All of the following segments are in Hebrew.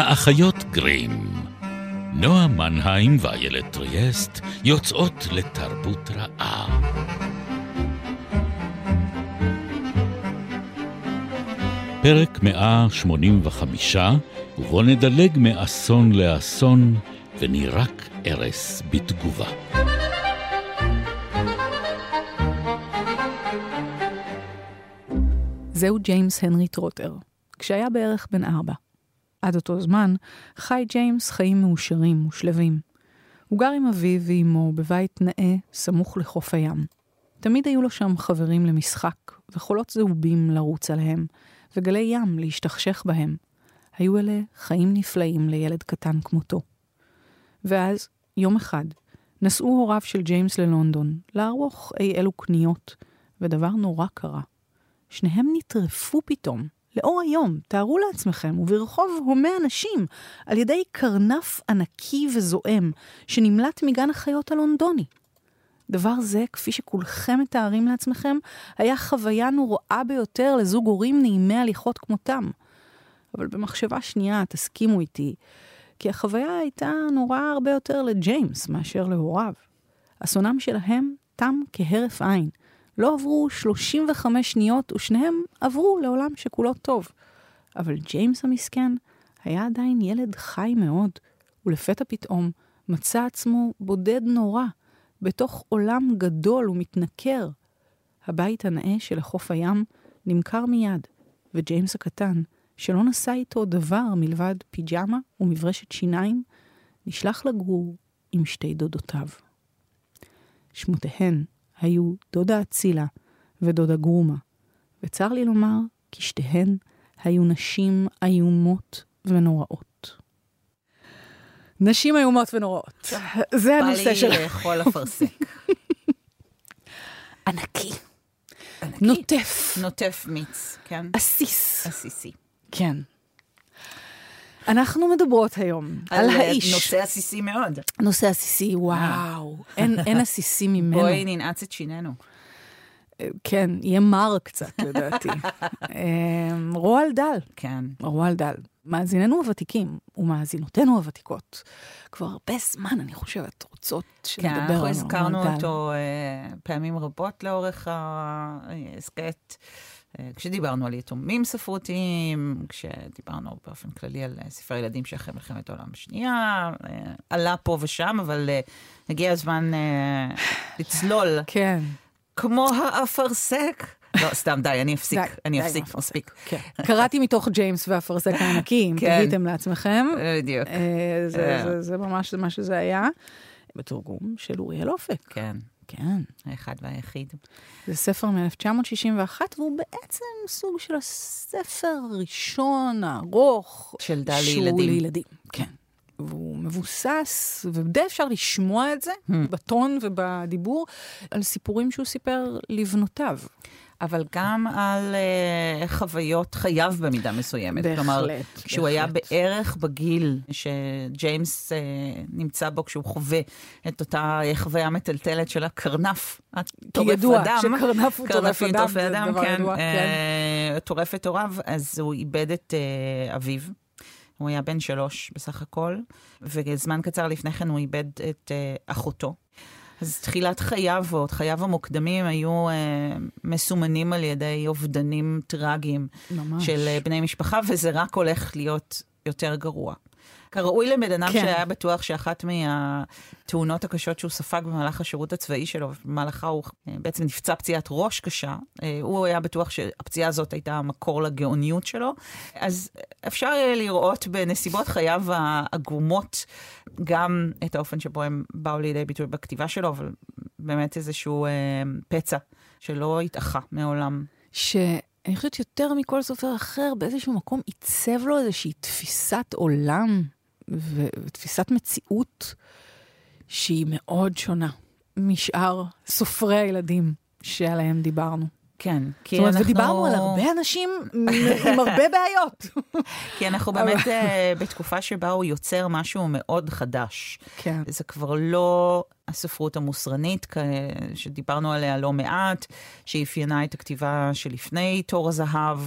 האחיות גרים. נועה מנהיים ואיילת טריאסט יוצאות לתרבות רעה. פרק 185, ובו נדלג מאסון לאסון, ונירק ארס בתגובה. זהו ג'יימס הנרי טרוטר, כשהיה בערך בן ארבע. עד אותו זמן חי ג'יימס חיים מאושרים ושלווים. הוא גר עם אביו ואימו בבית נאה סמוך לחוף הים. תמיד היו לו שם חברים למשחק, וחולות זהובים לרוץ עליהם, וגלי ים להשתכשך בהם. היו אלה חיים נפלאים לילד קטן כמותו. ואז, יום אחד, נסעו הוריו של ג'יימס ללונדון לערוך אי אלו קניות, ודבר נורא קרה. שניהם נטרפו פתאום, לאור היום, תארו לעצמכם, וברחוב הומה אנשים, על ידי קרנף ענקי וזועם, שנמלט מגן החיות הלונדוני. דבר זה, כפי שכולכם מתארים לעצמכם, היה חוויה נוראה ביותר לזוג הורים נעימי הליכות כמותם. אבל במחשבה שנייה, תסכימו איתי, כי החוויה הייתה נוראה הרבה יותר לג'יימס מאשר להוריו. אסונם שלהם תם כהרף עין. לא עברו 35 שניות ושניהם עברו לעולם שכולו טוב. אבל ג'יימס המסכן היה עדיין ילד חי מאוד, ולפתע פתאום מצא עצמו בודד נורא, בתוך עולם גדול ומתנכר. הבית הנאה שלחוף הים נמכר מיד, וג'יימס הקטן, שלא נשא איתו דבר מלבד פיג'מה ומברשת שיניים, נשלח לגור עם שתי דודותיו. שמותיהן היו דודה אצילה ודודה גרומה, וצר לי לומר כי שתיהן היו נשים איומות ונוראות. נשים איומות ונוראות. זה הנושא של... בא לי לאכול אפרסק. ענקי. נוטף. נוטף מיץ, כן? עסיס. עסיסי. כן. אנחנו מדברות היום על, אה, האיש. נושא עסיסי מאוד. נושא עסיסי, וואו. אין, אין עסיסי ממנו. בואי ננעץ את שינינו. כן, יהיה מר קצת, לדעתי. אמ, רועל דל. כן. רועל דל. מאזיננו הוותיקים ומאזינותינו הוותיקות, כבר הרבה זמן, אני חושבת, רוצות שנדבר כן, על אנחנו רועל הזכרנו דל. אותו אה, פעמים רבות לאורך ההסכת. אה, כשדיברנו על יתומים ספרותיים, כשדיברנו באופן כללי על אה, ספרי ילדים שאחרי מלחמת העולם השנייה, אה, עלה פה ושם, אבל הגיע הזמן לצלול, כן. כמו האפרסק. לא, סתם, די, אני אפסיק, אני אפסיק. מספיק. כן. קראתי מתוך ג'יימס והאפרסק הענקי, אם כן. תהיתם לעצמכם. בדיוק. זה- ממש מה שזה היה. בתרגום של אוריאל אופק. כן, כן. האחד והיחיד. זה ספר מ-1961, והוא בעצם סוג של הספר הראשון הארוך. של דל שהוא לילדים. לילדים, כן. והוא מבוסס, ודי אפשר לשמוע את זה Hmm. בטון ובדיבור, על סיפורים שהוא סיפר לבנותיו. אבל גם על uh, חוויות חייו במידה מסוימת. בהחלט, כלומר, כשהוא היה. בערך בגיל שג'יימס uh, נמצא בו, כשהוא חווה את אותה חוויה מטלטלת של הקרנף, הטורף ידוע אדם. שקרנף הוא טורף אדם, זה אדם, דבר כן. ידוע, כן. אה, טורף את הוריו, אז הוא איבד את uh, אביו. הוא היה בן שלוש בסך הכל, וזמן קצר לפני כן הוא איבד את uh, אחותו. אז תחילת חייו, או חייו המוקדמים, היו uh, מסומנים על ידי אובדנים טרגיים ממש. של uh, בני משפחה, וזה רק הולך להיות יותר גרוע. כראוי לבן אדם כן. שהיה בטוח שאחת מהתאונות הקשות שהוא ספג במהלך השירות הצבאי שלו, במהלכה הוא אה, בעצם נפצע פציעת ראש קשה, אה, הוא היה בטוח שהפציעה הזאת הייתה המקור לגאוניות שלו. אז אפשר יהיה לראות בנסיבות חייו העגומות גם את האופן שבו הם באו לידי ביטוי בכתיבה שלו, אבל באמת איזשהו אה, פצע שלא התאחה מעולם. שאני חושבת יותר מכל סופר אחר, באיזשהו מקום עיצב לו איזושהי תפיסת עולם ותפיסת מציאות שהיא מאוד שונה משאר סופרי הילדים שעליהם דיברנו. כן, כי זאת אומרת, אנחנו... ודיברנו על הרבה אנשים עם הרבה בעיות. כי אנחנו באמת uh, בתקופה שבה הוא יוצר משהו מאוד חדש. כן. זה כבר לא הספרות המוסרנית, שדיברנו עליה לא מעט, שאפיינה את הכתיבה שלפני תור הזהב.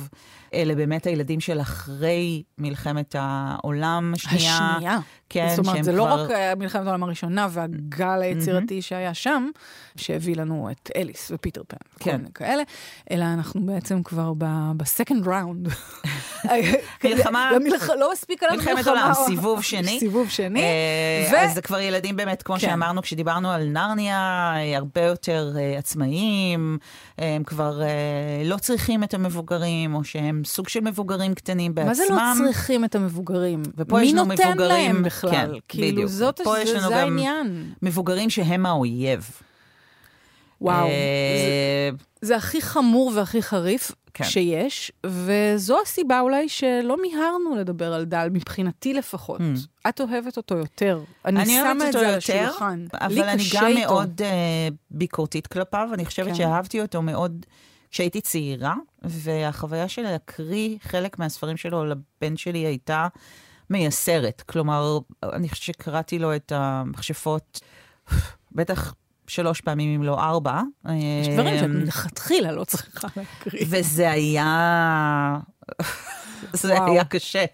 אלה באמת הילדים של אחרי מלחמת העולם השנייה. השנייה. כן, זאת אומרת, זה לא כבר... לא רק אה, מלחמת העולם הראשונה והגל היצירתי mm-hmm. שהיה שם, שהביא לנו את אליס ופיטר פן, כן. כל מיני כאלה, אלא אנחנו בעצם כבר בסקנד ראונד. מלחמה, למלח... לא מספיק על המלחמה. מלחמת עולם, סיבוב שני. סיבוב שני. אה, ו... אז זה כבר ילדים באמת, כמו כן. שאמרנו כשדיברנו על נרניה, הרבה יותר uh, עצמאיים, הם כבר uh, לא צריכים את המבוגרים, או שהם סוג של מבוגרים קטנים בעצמם. מה זה לא צריכים את המבוגרים? מי נותן להם בכלל? כן, כאילו, בדיוק. זאת, פה יש לנו גם העניין. מבוגרים שהם האויב. וואו, זה, זה הכי חמור והכי חריף. כן. שיש, וזו הסיבה אולי שלא מיהרנו לדבר על דל, מבחינתי לפחות. Mm. את אוהבת אותו יותר. אני, אני שמה את זה על השולחן. אבל אני גם איתו. מאוד uh, ביקורתית כלפיו, אני חושבת כן. שאהבתי אותו מאוד כשהייתי צעירה, והחוויה של להקריא חלק מהספרים שלו לבן שלי הייתה מייסרת. כלומר, אני חושבת שקראתי לו את המכשפות, בטח שלוש פעמים, אם לא ארבע. יש דברים שאת מלכתחילה לא צריכה להקריא. וזה היה... זה היה קשה.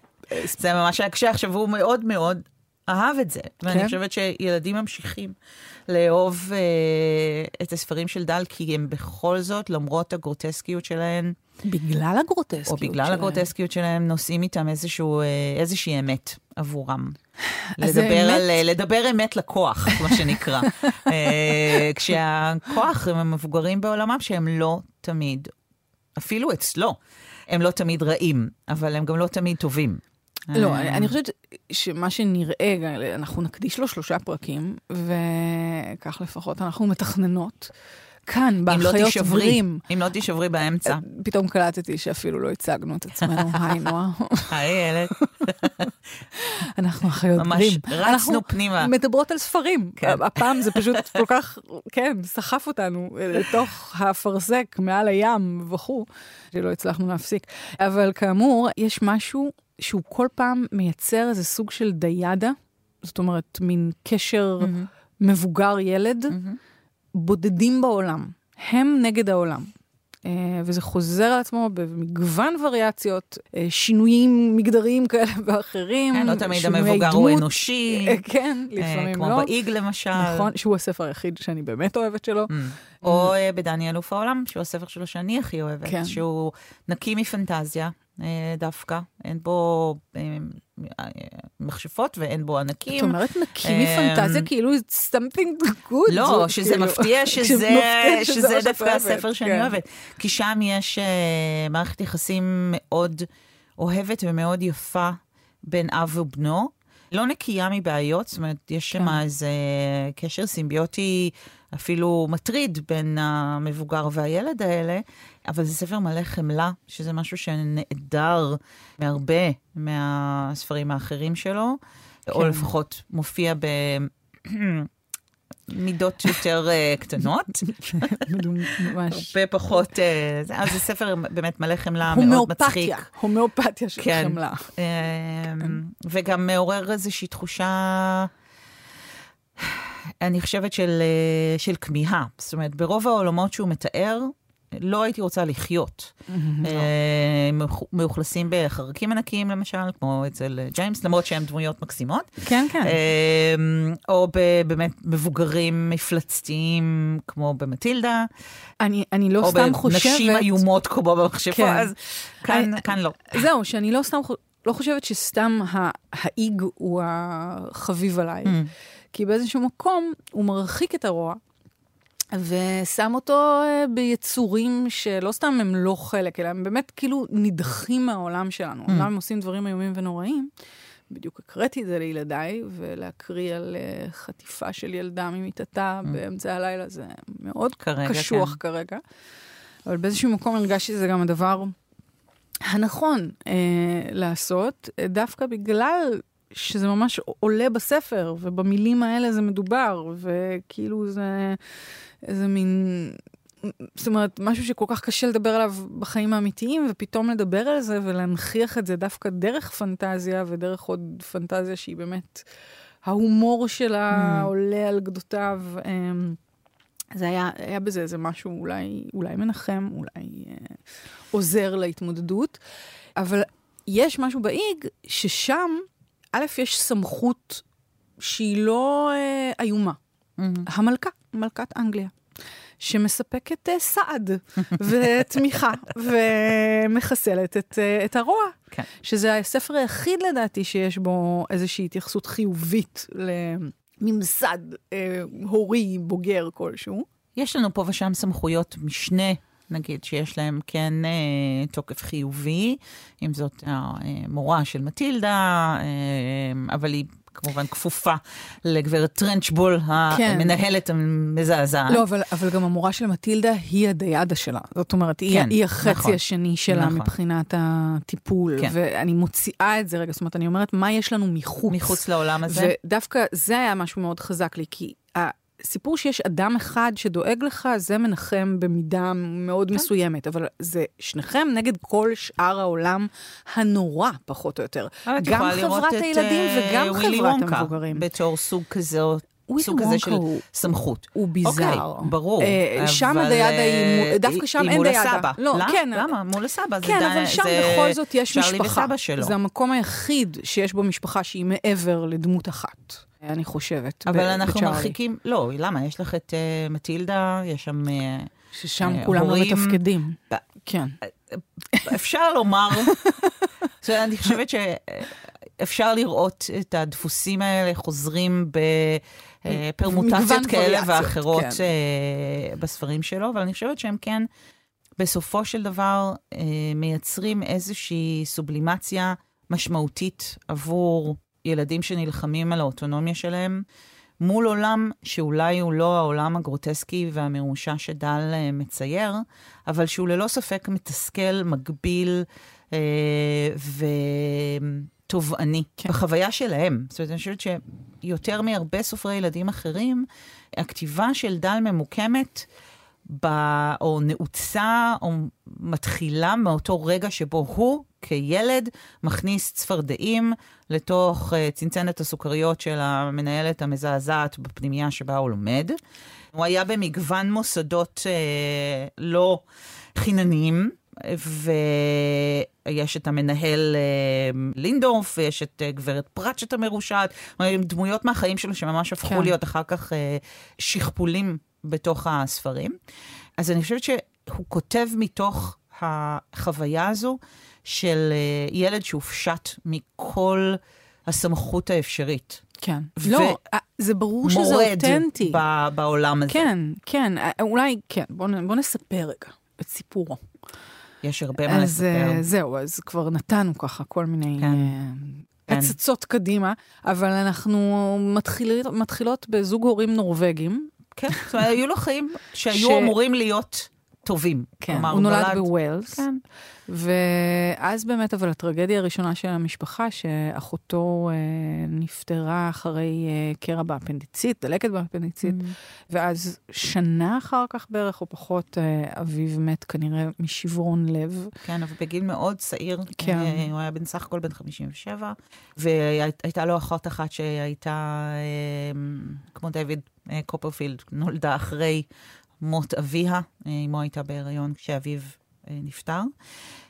זה ממש היה קשה. עכשיו, הוא מאוד מאוד אהב את זה. כן? ואני חושבת שילדים ממשיכים לאהוב אה, את הספרים של דל, כי הם בכל זאת, למרות הגרוטסקיות שלהם, בגלל הגרוטסקיות שלהם. או בגלל שלהם. הגרוטסקיות שלהם, נושאים איתם איזשהו, אה, איזושהי אמת עבורם. לדבר, אמת... על, אה, לדבר אמת לכוח, מה שנקרא. אה, כשהכוח הם המבוגרים בעולמם שהם לא תמיד, אפילו אצלו, הם לא תמיד רעים, אבל הם גם לא תמיד טובים. לא, אני, אני חושבת שמה שנראה, אנחנו נקדיש לו שלושה פרקים, וכך לפחות אנחנו מתכננות. כאן, באחיות לא עוברים. אם לא תישברי באמצע. פתאום קלטתי שאפילו לא הצגנו את עצמנו, היי נועה. היי ילד. אנחנו אחיות עוברים. ממש רצנו פנימה. אנחנו מדברות על ספרים. כן. הפעם זה פשוט כל כך, כן, סחף אותנו לתוך האפרסק מעל הים וכו', שלא הצלחנו להפסיק. אבל כאמור, יש משהו שהוא כל פעם מייצר איזה סוג של דיאדה, זאת אומרת, מין קשר מבוגר-ילד. בודדים בעולם, הם נגד העולם. Uh, וזה חוזר על עצמו במגוון וריאציות, uh, שינויים מגדריים כאלה ואחרים. כן, לא תמיד המבוגר דמות, הוא אנושי. Uh, כן, לפעמים כמו לא. כמו באיג למשל. נכון, שהוא הספר היחיד שאני באמת אוהבת שלו. Mm. או בדני אלוף העולם, שהוא הספר שלו שאני הכי אוהבת, כן. שהוא נקי מפנטזיה, דווקא. אין בו אה, אה, מכשפות ואין בו ענקים. את אומרת נקי מפנטזיה, כאילו it's something good. לא, שזה כאילו- מפתיע שזה דווקא הספר שאני כן. אוהבת. כי שם יש מערכת יחסים מאוד אוהבת ומאוד יפה בין אב ובנו. לא נקייה מבעיות, זאת אומרת, יש שם כן. איזה קשר סימביוטי אפילו מטריד בין המבוגר והילד האלה, אבל זה ספר מלא חמלה, שזה משהו שנעדר מהרבה מהספרים האחרים שלו, כן. או לפחות מופיע ב... מידות יותר uh, קטנות. ממש. הרבה פחות, uh, זה, זה ספר באמת מלא חמלה, מאוד מצחיק. הומאופתיה של כן. חמלה. Uh, וגם מעורר איזושהי תחושה... אני חושבת של, אה, של כמיהה. זאת אומרת, ברוב העולמות שהוא מתאר, לא הייתי רוצה לחיות. אה, מאוכלסים בחרקים ענקיים למשל, כמו אצל ג'יימס, למרות שהם דמויות מקסימות. כן, כן. אה, או באמת מבוגרים מפלצתיים, כמו במטילדה. אני, לא סתם חושבת... או בנשים איומות כמו במכשפה, כן. אז כאן, כאן לא. זהו, שאני לא סתם לא חושבת שסתם האיג הוא החביב עליי. Mm. כי באיזשהו מקום הוא מרחיק את הרוע. ושם אותו אה, ביצורים שלא סתם הם לא חלק, אלא הם באמת כאילו נדחים מהעולם שלנו. Mm. הם עושים דברים איומים ונוראים. בדיוק הקראתי את זה לילדיי, ולהקריא על uh, חטיפה של ילדה ממיטתה mm. באמצע הלילה זה מאוד כרגע, קשוח כן. כרגע. אבל באיזשהו מקום הרגשתי שזה גם הדבר הנכון uh, לעשות, דווקא בגלל שזה ממש עולה בספר, ובמילים האלה זה מדובר, וכאילו זה איזה מין... זאת אומרת, משהו שכל כך קשה לדבר עליו בחיים האמיתיים, ופתאום לדבר על זה ולהנכיח את זה דווקא דרך פנטזיה, ודרך עוד פנטזיה שהיא באמת ההומור שלה mm. עולה על גדותיו. אמ, זה היה, היה בזה איזה משהו אולי, אולי מנחם, אולי אה, עוזר להתמודדות, אבל יש משהו באיג ששם, א', יש סמכות שהיא לא אה, איומה. Mm-hmm. המלכה, מלכת אנגליה. שמספקת uh, סעד ותמיכה ומחסלת את, uh, את הרוע. כן. שזה הספר היחיד לדעתי שיש בו איזושהי התייחסות חיובית לממסד uh, הורי בוגר כלשהו. יש לנו פה ושם סמכויות משנה נגיד, שיש להם כן אה, תוקף חיובי, אם זאת המורה של מטילדה, אה, אבל היא כמובן כפופה לגברת טרנצ'בול, כן. המנהלת המזעזעת. לא, אבל, אבל גם המורה של מטילדה היא הדיאדה שלה. זאת אומרת, כן, היא, היא החצי נכון, השני שלה נכון. מבחינת הטיפול. כן. ואני מוציאה את זה רגע, זאת אומרת, אני אומרת, מה יש לנו מחוץ? מחוץ לעולם הזה. ודווקא זה היה משהו מאוד חזק לי, כי סיפור שיש אדם אחד שדואג לך, זה מנחם במידה מאוד כן. מסוימת, אבל זה שניכם נגד כל שאר העולם הנורא, פחות או יותר. גם חברת הילדים את, וגם uh, חברת המבוגרים. בתור סוג כזה. סוג כזה של הוא, סמכות. הוא ביזאר. אוקיי, ברור. אה, שם הדיאדה היא, אה, דווקא שם אין דיאדה. היא מול הסבא. לא, למה? כן. למה? מול הסבא. כן, אבל שם בכל זאת יש משפחה. זה המקום היחיד שיש בו משפחה שהיא מעבר לדמות אחת. אני חושבת. אבל אנחנו מרחיקים, לא, למה? יש לך את uh, מטילדה, יש שם uh, ששם uh, כולם לא מתפקדים. ב- כן. אפשר לומר, אני חושבת שאפשר לראות את הדפוסים האלה חוזרים בפרמוטציות כאלה ואחרות כן. בספרים שלו, אבל אני חושבת שהם כן, בסופו של דבר, מייצרים איזושהי סובלימציה משמעותית עבור ילדים שנלחמים על האוטונומיה שלהם, מול עולם שאולי הוא לא העולם הגרוטסקי והמרושע שדל אה, מצייר, אבל שהוא ללא ספק מתסכל, מגביל אה, ותובעני כן. בחוויה שלהם. זאת אומרת, אני חושבת שיותר מהרבה סופרי ילדים אחרים, הכתיבה של דל ממוקמת ב... או נעוצה או מתחילה מאותו רגע שבו הוא כילד מכניס צפרדעים לתוך uh, צנצנת הסוכריות של המנהלת המזעזעת בפנימייה שבה הוא לומד. הוא היה במגוון מוסדות uh, לא חינניים. ויש את המנהל uh, לינדורף, ויש את uh, גברת פרצ'ט המרושעת, דמויות מהחיים שלו שממש הפכו כן. להיות אחר כך uh, שכפולים בתוך הספרים. אז אני חושבת שהוא כותב מתוך החוויה הזו של אה, ילד שהופשט מכל הסמכות האפשרית. כן. לא, אה, זה ברור שזה אותנטי. מורד בעולם הזה. כן, כן, אה, אולי, כן, בואו בוא נספר רגע את סיפורו. יש הרבה מה אז, לספר. אז זהו, אז כבר נתנו ככה כל מיני כן. כן. הצצות כן. קדימה, אבל אנחנו מתחיל, מתחילות בזוג הורים נורבגים. כן, זאת אומרת, היו לו חיים שהיו. אמורים להיות טובים. כן, כלומר, הוא נולד בווילס. כן. ואז באמת, אבל הטרגדיה הראשונה של המשפחה, שאחותו אה, נפטרה אחרי אה, קרע באפנדיצית, דלקת באפנדיצית, mm. ואז שנה אחר כך בערך, או פחות, אה, אביו מת כנראה משברון לב. כן, אבל בגיל מאוד צעיר. כן. אה, הוא היה בן סך הכל בן 57, והייתה לו אחות אחת שהייתה, אה, כמו דיוויד אה, קופרפילד, נולדה אחרי מות אביה, אה, אמו הייתה בהיריון כשאביו אה, נפטר.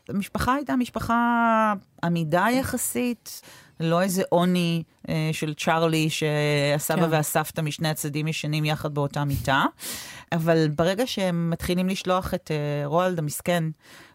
המשפחה הייתה משפחה עמידה יחסית, לא איזה עוני אה, של צ'ארלי שהסבא כן. והסבתא משני הצדדים ישנים יחד באותה מיטה. אבל ברגע שהם מתחילים לשלוח את אה, רולד המסכן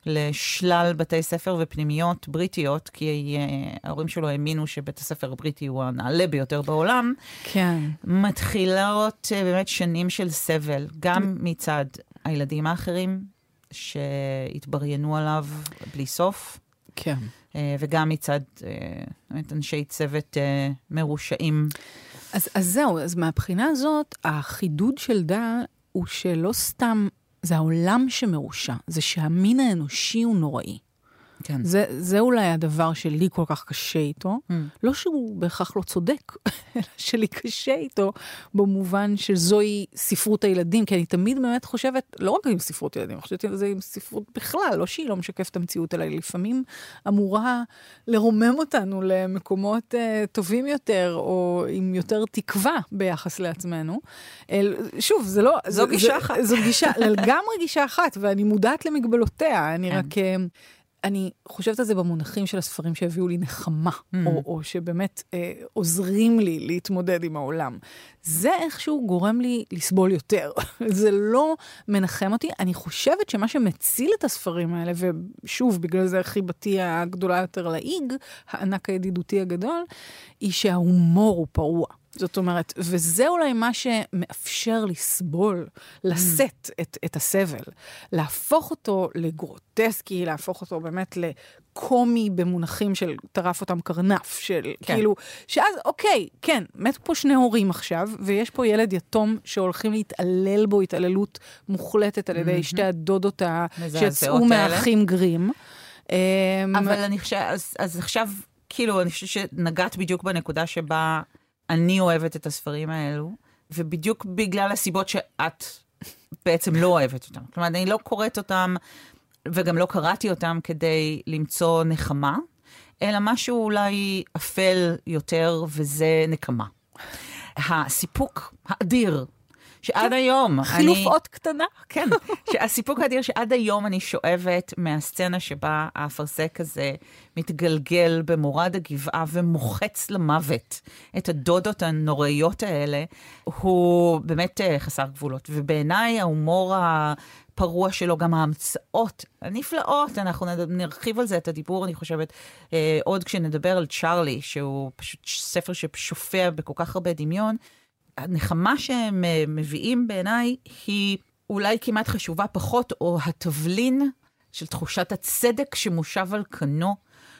לשלל בתי ספר ופנימיות בריטיות, כי אה, ההורים שלו האמינו שבית הספר הבריטי הוא הנעלה ביותר בעולם, כן. מתחילות אה, באמת שנים של סבל, גם מצד הילדים האחרים, שהתבריינו עליו בלי סוף. כן. אה, וגם מצד באמת אנשי צוות מרושעים. אז, אז זהו, אז מהבחינה הזאת, החידוד של דל הוא שלא סתם, זה העולם שמרושע, זה שהמין האנושי הוא נוראי. כן. זה, זה אולי הדבר שלי כל כך קשה איתו. Mm. לא שהוא בהכרח לא צודק, אלא שלי קשה איתו במובן שזוהי ספרות הילדים, כי אני תמיד באמת חושבת, לא רק עם ספרות ילדים, אני חושבת על זה עם ספרות בכלל, לא שהיא לא משקפת את המציאות, אלא היא לפעמים אמורה לרומם אותנו למקומות uh, טובים יותר, או עם יותר תקווה ביחס לעצמנו. אל, שוב, זה לא... זו זה, גישה זה, אחת. זו גישה, לגמרי גישה אחת, ואני מודעת למגבלותיה, אני כן. רק... אה, אני חושבת על זה במונחים של הספרים שהביאו לי נחמה, Mm. או, או שבאמת אה, עוזרים לי להתמודד עם העולם. זה איכשהו גורם לי לסבול יותר. זה לא מנחם אותי. אני חושבת שמה שמציל את הספרים האלה, ושוב, בגלל זה חיבתי הגדולה יותר לאיג, הענק הידידותי הגדול, היא שההומור הוא פרוע. זאת אומרת, וזה אולי מה שמאפשר לסבול, לשאת את, את הסבל, להפוך אותו לגרוטסקי, להפוך אותו באמת לקומי במונחים של טרף אותם קרנף, של כן. כאילו, שאז, אוקיי, כן, מתו פה שני הורים עכשיו, ויש פה ילד יתום שהולכים להתעלל בו התעללות מוחלטת על ידי שתי הדודות ה- שיצאו. מהאחים גרים. אמ, אבל אני חושבת, אז, אז עכשיו, כאילו, אני חושבת שנגעת בדיוק בנקודה שבה אני אוהבת את הספרים האלו, ובדיוק בגלל הסיבות שאת בעצם לא אוהבת אותם. כלומר, אני לא קוראת אותם, וגם לא קראתי אותם כדי למצוא נחמה, אלא משהו אולי אפל יותר, וזה נקמה. הסיפוק האדיר, שעד היום חילוף. אות קטנה. כן, שהסיפוק האדיר שעד היום אני שואבת מהסצנה שבה האפרסק הזה מתגלגל במורד הגבעה ומוחץ למוות את הדודות הנוראיות האלה, הוא באמת אה, חסר גבולות. ובעיניי ההומור הפרוע שלו, גם ההמצאות הנפלאות, אנחנו נרחיב על זה את הדיבור, אני חושבת, אה, עוד כשנדבר על צ'ארלי, שהוא פשוט ספר ששופע בכל כך הרבה דמיון. הנחמה שהם אה, מביאים בעיניי היא אולי כמעט חשובה פחות, או התבלין של תחושת הצדק שמושב על כנו,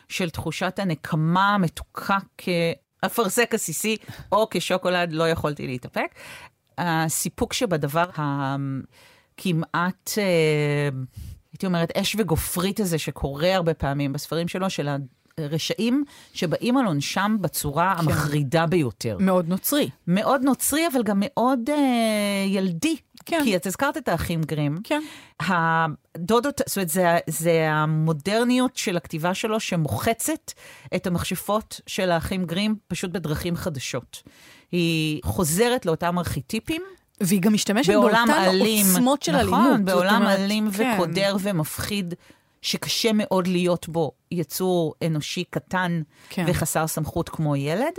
של תחושת הנקמה המתוקה כאפרסק עסיסי, או כשוקולד, לא יכולתי להתאפק. הסיפוק שבדבר הכמעט, אה, הייתי אומרת, אש וגופרית הזה שקורה הרבה פעמים בספרים שלו, של הרשעים שבאים על עונשם בצורה המחרידה ביותר. מאוד נוצרי. מאוד נוצרי, אבל גם מאוד אה, ילדי. כן. כי את הזכרת את האחים גרים. כן. הדודות, זאת אומרת, זה, זה המודרניות של הכתיבה שלו שמוחצת את המכשפות של האחים גרים פשוט בדרכים חדשות. היא חוזרת לאותם ארכיטיפים. והיא גם משתמשת באותן. עוצמות של נכון, אלימות. זאת בעולם אומרת, אלים כן. וקודר ומפחיד, שקשה מאוד להיות בו יצור אנושי קטן כן. וחסר סמכות כמו ילד,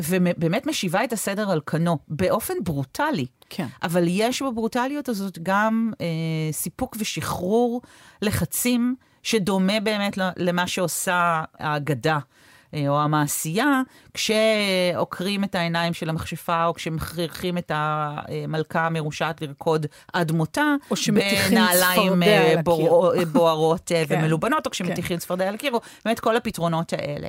ובאמת משיבה את הסדר על כנו, באופן ברוטלי. כן. אבל יש בברוטליות הזאת גם אה, סיפוק ושחרור לחצים, שדומה באמת למה שעושה האגדה. אה, או המעשייה, כשעוקרים את העיניים של המכשפה, או כשמכריחים את המלכה המרושעת לרקוד עד מותה, או בנעליים אה. בור- אה, בוערות כן. ומלובנות, או כשמטיחים צפרדע על הקיר, או באמת כל הפתרונות האלה.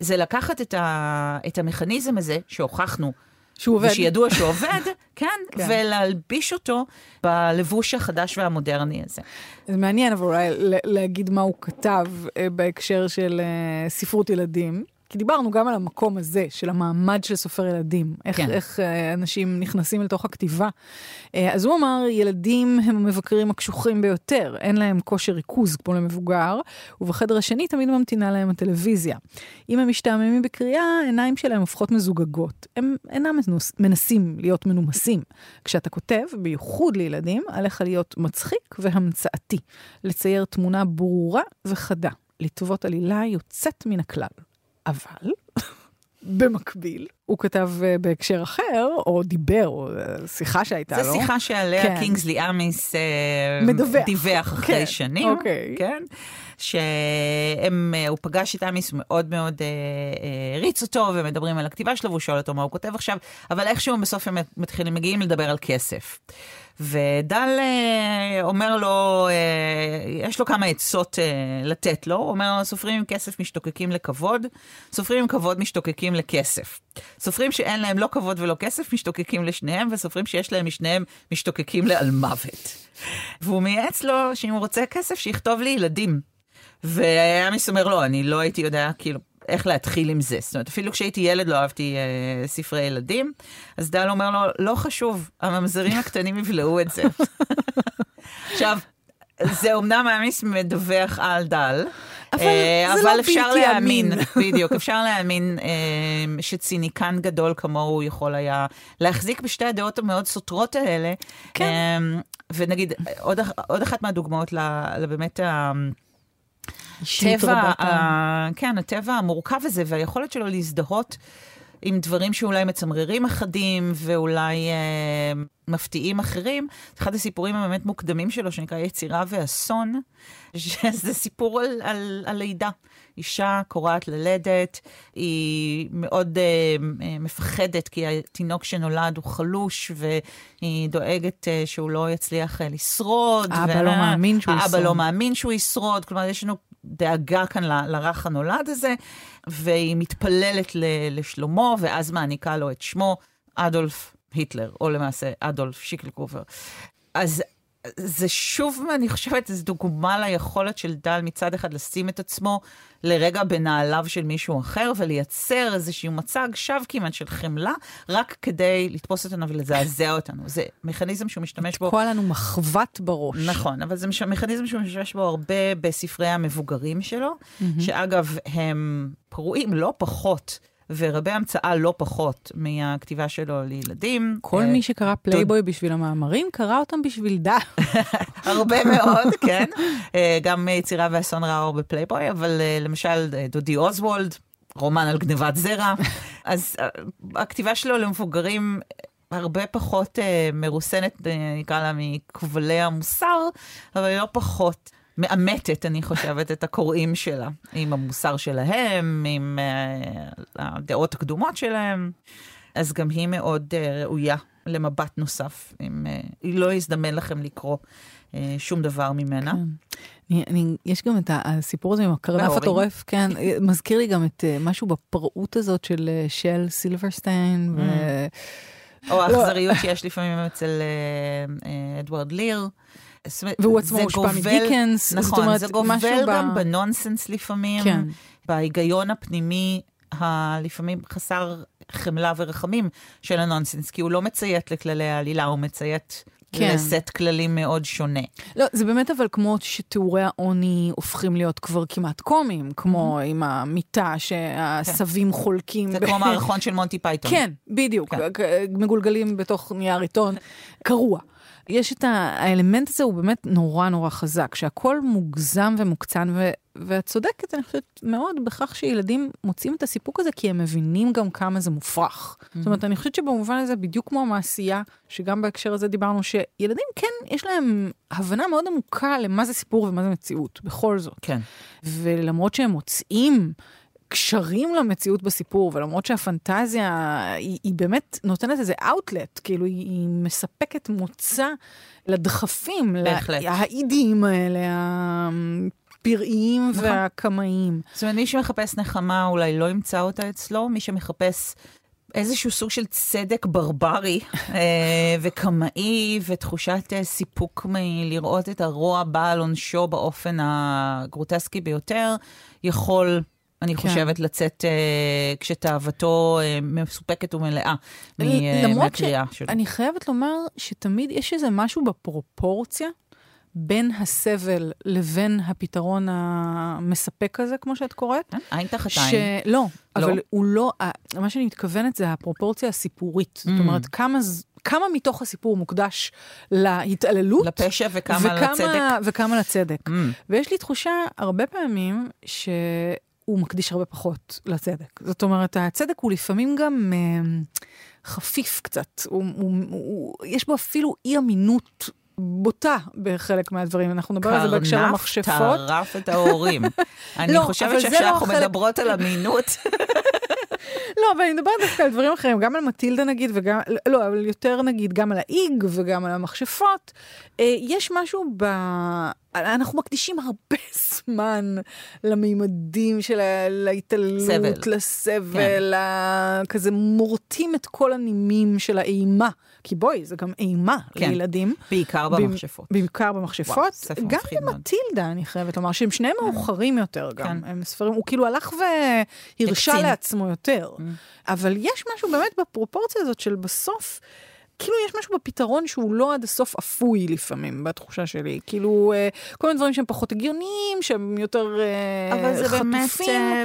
זה לקחת את, ה, את המכניזם הזה, שהוכחנו, שהוא עובד. ושידוע שעובד, כן, כן. ולהלביש אותו בלבוש החדש והמודרני הזה. זה מעניין, אבל אולי להגיד מה הוא כתב אה, בהקשר של אה, ספרות ילדים. כי דיברנו גם על המקום הזה, של המעמד של סופר ילדים, איך, כן. איך אה, אנשים נכנסים לתוך הכתיבה. אה, אז הוא אמר, ילדים הם המבקרים הקשוחים ביותר, אין להם כושר ריכוז כמו למבוגר, ובחדר השני תמיד ממתינה להם הטלוויזיה. אם הם משתעממים בקריאה, העיניים שלהם הופכות מזוגגות. הם אינם מנוס, מנסים להיות מנומסים. כשאתה כותב, בייחוד לילדים, עליך להיות מצחיק והמצאתי. לצייר תמונה ברורה וחדה, לטוות עלילה יוצאת מן הכלל. אבל, במקביל, הוא כתב אה, בהקשר אחר, או דיבר, או אה, שיחה שהייתה לו. זו שיחה שעליה כן. קינגסלי אמיס אה, מדווח. דיווח אחרי כן, שנים, אוקיי. כן? שהוא פגש את אמיס, הוא מאוד מאוד הריץ אותו, ומדברים על הכתיבה שלו, והוא שואל אותו מה הוא כותב עכשיו, אבל איכשהו בסוף הם מתחילים, מגיעים לדבר על כסף. ודל אה, אומר לו, אה, יש לו כמה עצות אה, לתת לו, הוא אומר, סופרים עם כסף משתוקקים לכבוד, סופרים עם כבוד משתוקקים לכסף. סופרים שאין להם לא כבוד ולא כסף משתוקקים לשניהם, וסופרים שיש להם משניהם משתוקקים לעל מוות. והוא מייעץ לו שאם הוא רוצה כסף, שיכתוב לי ילדים. ויאמיס אומר, לא, אני לא הייתי יודע, כאילו, איך להתחיל עם זה. זאת אומרת, אפילו כשהייתי ילד לא אהבתי אה, ספרי ילדים, אז דל אומר לו, לא חשוב, הממזרים הקטנים יבלעו את זה. עכשיו, זה אומנם אמיס מדווח על דל, אבל אה, זה אבל לא אפשר להאמין, אמין. בדיוק, אפשר להאמין אה, שציניקן גדול כמוהו יכול היה להחזיק בשתי הדעות המאוד סותרות האלה. כן. אה, ונגיד, עוד, עוד אחת מהדוגמאות לבאמת ה... רבת ה-. כן, הטבע המורכב הזה והיכולת שלו להזדהות עם דברים שאולי מצמררים אחדים ואולי אה, מפתיעים אחרים. אחד הסיפורים הבאמת מוקדמים שלו, שנקרא יצירה ואסון, שזה סיפור על, על, על לידה. אישה קורעת ללדת, היא מאוד אה, אה, מפחדת כי התינוק שנולד הוא חלוש והיא דואגת אה, שהוא לא יצליח אה, לשרוד. האבא לא מאמין שהוא האבא ישרוד. לא מאמין שהוא ישרוד, כלומר יש לנו דאגה כאן ל- לרך הנולד הזה, והיא מתפללת ל- לשלומו, ואז מעניקה לו את שמו, אדולף היטלר, או למעשה אדולף שיקלקובר. אז זה שוב, אני חושבת, זו דוגמה ליכולת של דל מצד אחד לשים את עצמו לרגע בנעליו של מישהו אחר ולייצר איזשהו מצג שווא כמעט של חמלה, רק כדי לתפוס אותנו ולזעזע אותנו. זה מכניזם שהוא משתמש בו תקוע לנו מחבת בראש. נכון, אבל זה מכניזם שהוא משתמש בו הרבה בספרי המבוגרים שלו, שאגב, הם פרועים לא פחות, ורבי המצאה לא פחות מהכתיבה שלו לילדים. כל אה, מי שקרא פלייבוי בשביל המאמרים, קרא אותם בשביל דאל. הרבה מאוד, כן. אה, גם יצירות שראו אור בפלייבוי, אבל אה, למשל דודי אוזוולד, רומן על גנבת זרע. אז הכתיבה שלו למבוגרים הרבה פחות אה, מרוסנת, אה, נקרא לה, מכבלי המוסר, אבל היא לא פחות מאמתת, אני חושבת, את הקוראים שלה, עם המוסר שלהם, עם אה, הדעות הקדומות שלהם. אז גם היא מאוד אה, ראויה למבט נוסף, אם היא לא יזדמן לכם לקרוא אה, שום דבר ממנה. אני, אני, יש גם את הסיפור הזה עם הקרנף. הטורף, כן, מזכיר לי גם את אה, משהו בפראות הזאת של אה, של סילברסטיין, ו... או האכזריות שיש לפעמים אצל אדוארד ליר. זאת והוא עצמו הושפע מדיקנס, זאת נכון, אומרת, זה גובל ב- גם בנונסנס לפעמים, כן. בהיגיון הפנימי הלפעמים חסר חמלה ורחמים של הנונסנס, כי הוא לא מציית לכללי העלילה, הוא מציית כן. לסט כללים מאוד שונה. לא, זה באמת אבל כמו שתיאורי העוני הופכים להיות כבר כמעט קומיים, כמו עם המיטה שהסבים חולקים. זה ב- כמו מערכון של מונטי פייתון. כן, בדיוק, כן. מגולגלים בתוך נייר עיתון, קרוע. יש את האלמנט הזה, הוא באמת נורא נורא חזק, שהכל מוגזם ומוקצן, ו- ואת צודקת, אני חושבת, מאוד בכך שילדים מוצאים את הסיפוק הזה, כי הם מבינים גם כמה זה מופרך. זאת אומרת, אני חושבת שבמובן הזה, בדיוק כמו המעשייה, שגם בהקשר הזה דיברנו, שילדים כן, יש להם הבנה מאוד עמוקה למה זה סיפור ומה זה מציאות, בכל זאת. כן. ולמרות שהם מוצאים קשרים למציאות בסיפור, ולמרות שהפנטזיה היא, היא באמת נותנת איזה אאוטלט, כאילו היא, היא מספקת מוצא לדחפים, בהחלט. האידיים האלה, הפראיים נכון. והקמאיים. זאת אומרת, מי שמחפש נחמה אולי לא ימצא אותה אצלו, מי שמחפש איזשהו סוג של צדק ברברי אה, וקמאי ותחושת אה, סיפוק מלראות את הרוע בא על עונשו באופן הגרוטסקי ביותר, יכול... אני כן. חושבת לצאת אה, כשתאוותו אה, מסופקת ומלאה מ- אה, מהקריאה שלו. שאני חייבת לומר שתמיד יש איזה משהו בפרופורציה בין הסבל לבין הפתרון המספק הזה, כמו שאת קוראת. כן? עין תחת ש... עין. לא, לא? אבל הוא לא, מה שאני מתכוונת זה הפרופורציה הסיפורית. זאת Mm. אומרת, כמה, ז- כמה מתוך הסיפור מוקדש להתעללות, לפשע וכמה וכמה, לצדק. וכמה לצדק. Mm. ויש לי תחושה הרבה פעמים שהוא מקדיש הרבה פחות לצדק. זאת אומרת, הצדק הוא לפעמים גם אה, חפיף קצת. הוא, הוא, הוא, יש בו אפילו אי אמינות. בוטה בחלק מהדברים, אנחנו נדבר על זה בהקשר קרנף למכשפות. טרף את ההורים. אני לא, חושבת לא שכשאנחנו חלק- מדברות על אמינות, לא, אבל אני מדברת דווקא על דברים אחרים, גם על מטילדה נגיד, וגם, לא, אבל יותר נגיד, גם על האיג וגם על המכשפות. אה, יש משהו אנחנו מקדישים הרבה זמן למימדים של ה- להתעללות, סבל. לסבל, ה- כזה מורטים את כל הנימים של האימה. כי בואי, זה גם אימה כן. לילדים. בעיקר במ- במכשפות. בעיקר במכשפות. וואו, גם מאוד. במטילדה, אני חייבת לומר, שהם שניהם מאוחרים יותר גם. כן. הם ספרים, הוא כאילו הלך והרשה. לעצמו יותר. Mm. אבל יש משהו באמת בפרופורציה הזאת של בסוף, כאילו יש משהו בפתרון שהוא לא עד הסוף אפוי לפעמים, בתחושה שלי. כאילו, אה, כל מיני דברים שהם פחות הגיוניים, שהם יותר אה, אבל זה באמת... חטופים. אה,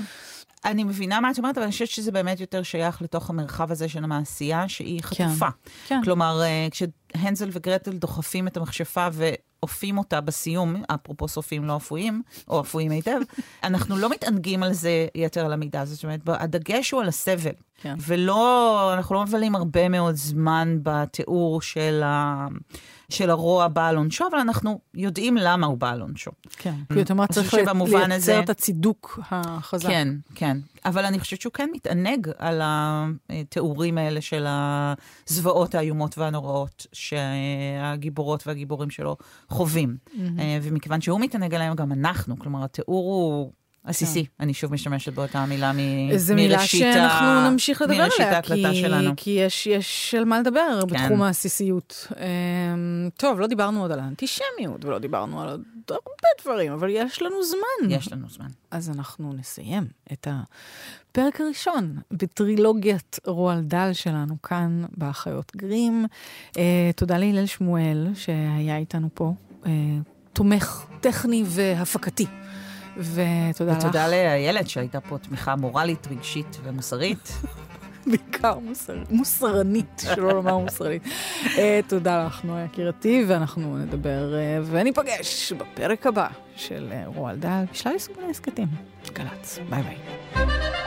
אני מבינה מה את אומרת, אבל אני חושבת שזה באמת יותר שייך לתוך המרחב הזה של המעשייה, שהיא כן. חטופה. כן. כלומר, אה, כשהנזל וגרטל דוחפים את המכשפה ואופים אותה בסיום, אפרופו סופים לא אפויים, או אפויים היטב, אנחנו לא מתענגים על זה יתר על המידה. זאת אומרת, הדגש הוא על הסבל. כן. ולא, אנחנו לא מבלים הרבה מאוד זמן בתיאור של, ה, של הרוע בא על עונשו, אבל אנחנו יודעים למה הוא בא על עונשו. כן. כאילו, אתה אומר, צריך לייצר הזה- את הצידוק החזק. כן, כן. אבל אני חושבת שהוא כן מתענג על התיאורים האלה של הזוועות האיומות והנוראות שהגיבורות והגיבורים שלו חווים. אה, ומכיוון שהוא מתענג עליהם, גם אנחנו. כלומר, התיאור הוא... עסיסי, אני שוב משתמשת באותה מילה מ- זו מילה שאנחנו נמשיך לדבר עליה, כי, שלנו. כי יש, יש על מה לדבר כן. בתחום העסיסיות. אמ, טוב, לא דיברנו עוד על האנטישמיות, ולא דיברנו על עוד הרבה דברים, אבל יש לנו זמן. יש לנו זמן. אז אנחנו נסיים את הפרק הראשון בטרילוגיית רועל דל שלנו כאן באחיות גרים. אה, תודה להלל שמואל שהיה איתנו פה, אה, תומך טכני והפקתי. ותודה לך. ותודה לאיילת שהייתה פה תמיכה מורלית, רגשית ומוסרית. בעיקר מוסר, מוסרנית, שלא לומר מוסרנית. אה, תודה לך, נועה יקירתי, ואנחנו נדבר אה, וניפגש בפרק הבא של אה, רועל דל בשלל יישומי הסכתים. גל"צ, ביי ביי.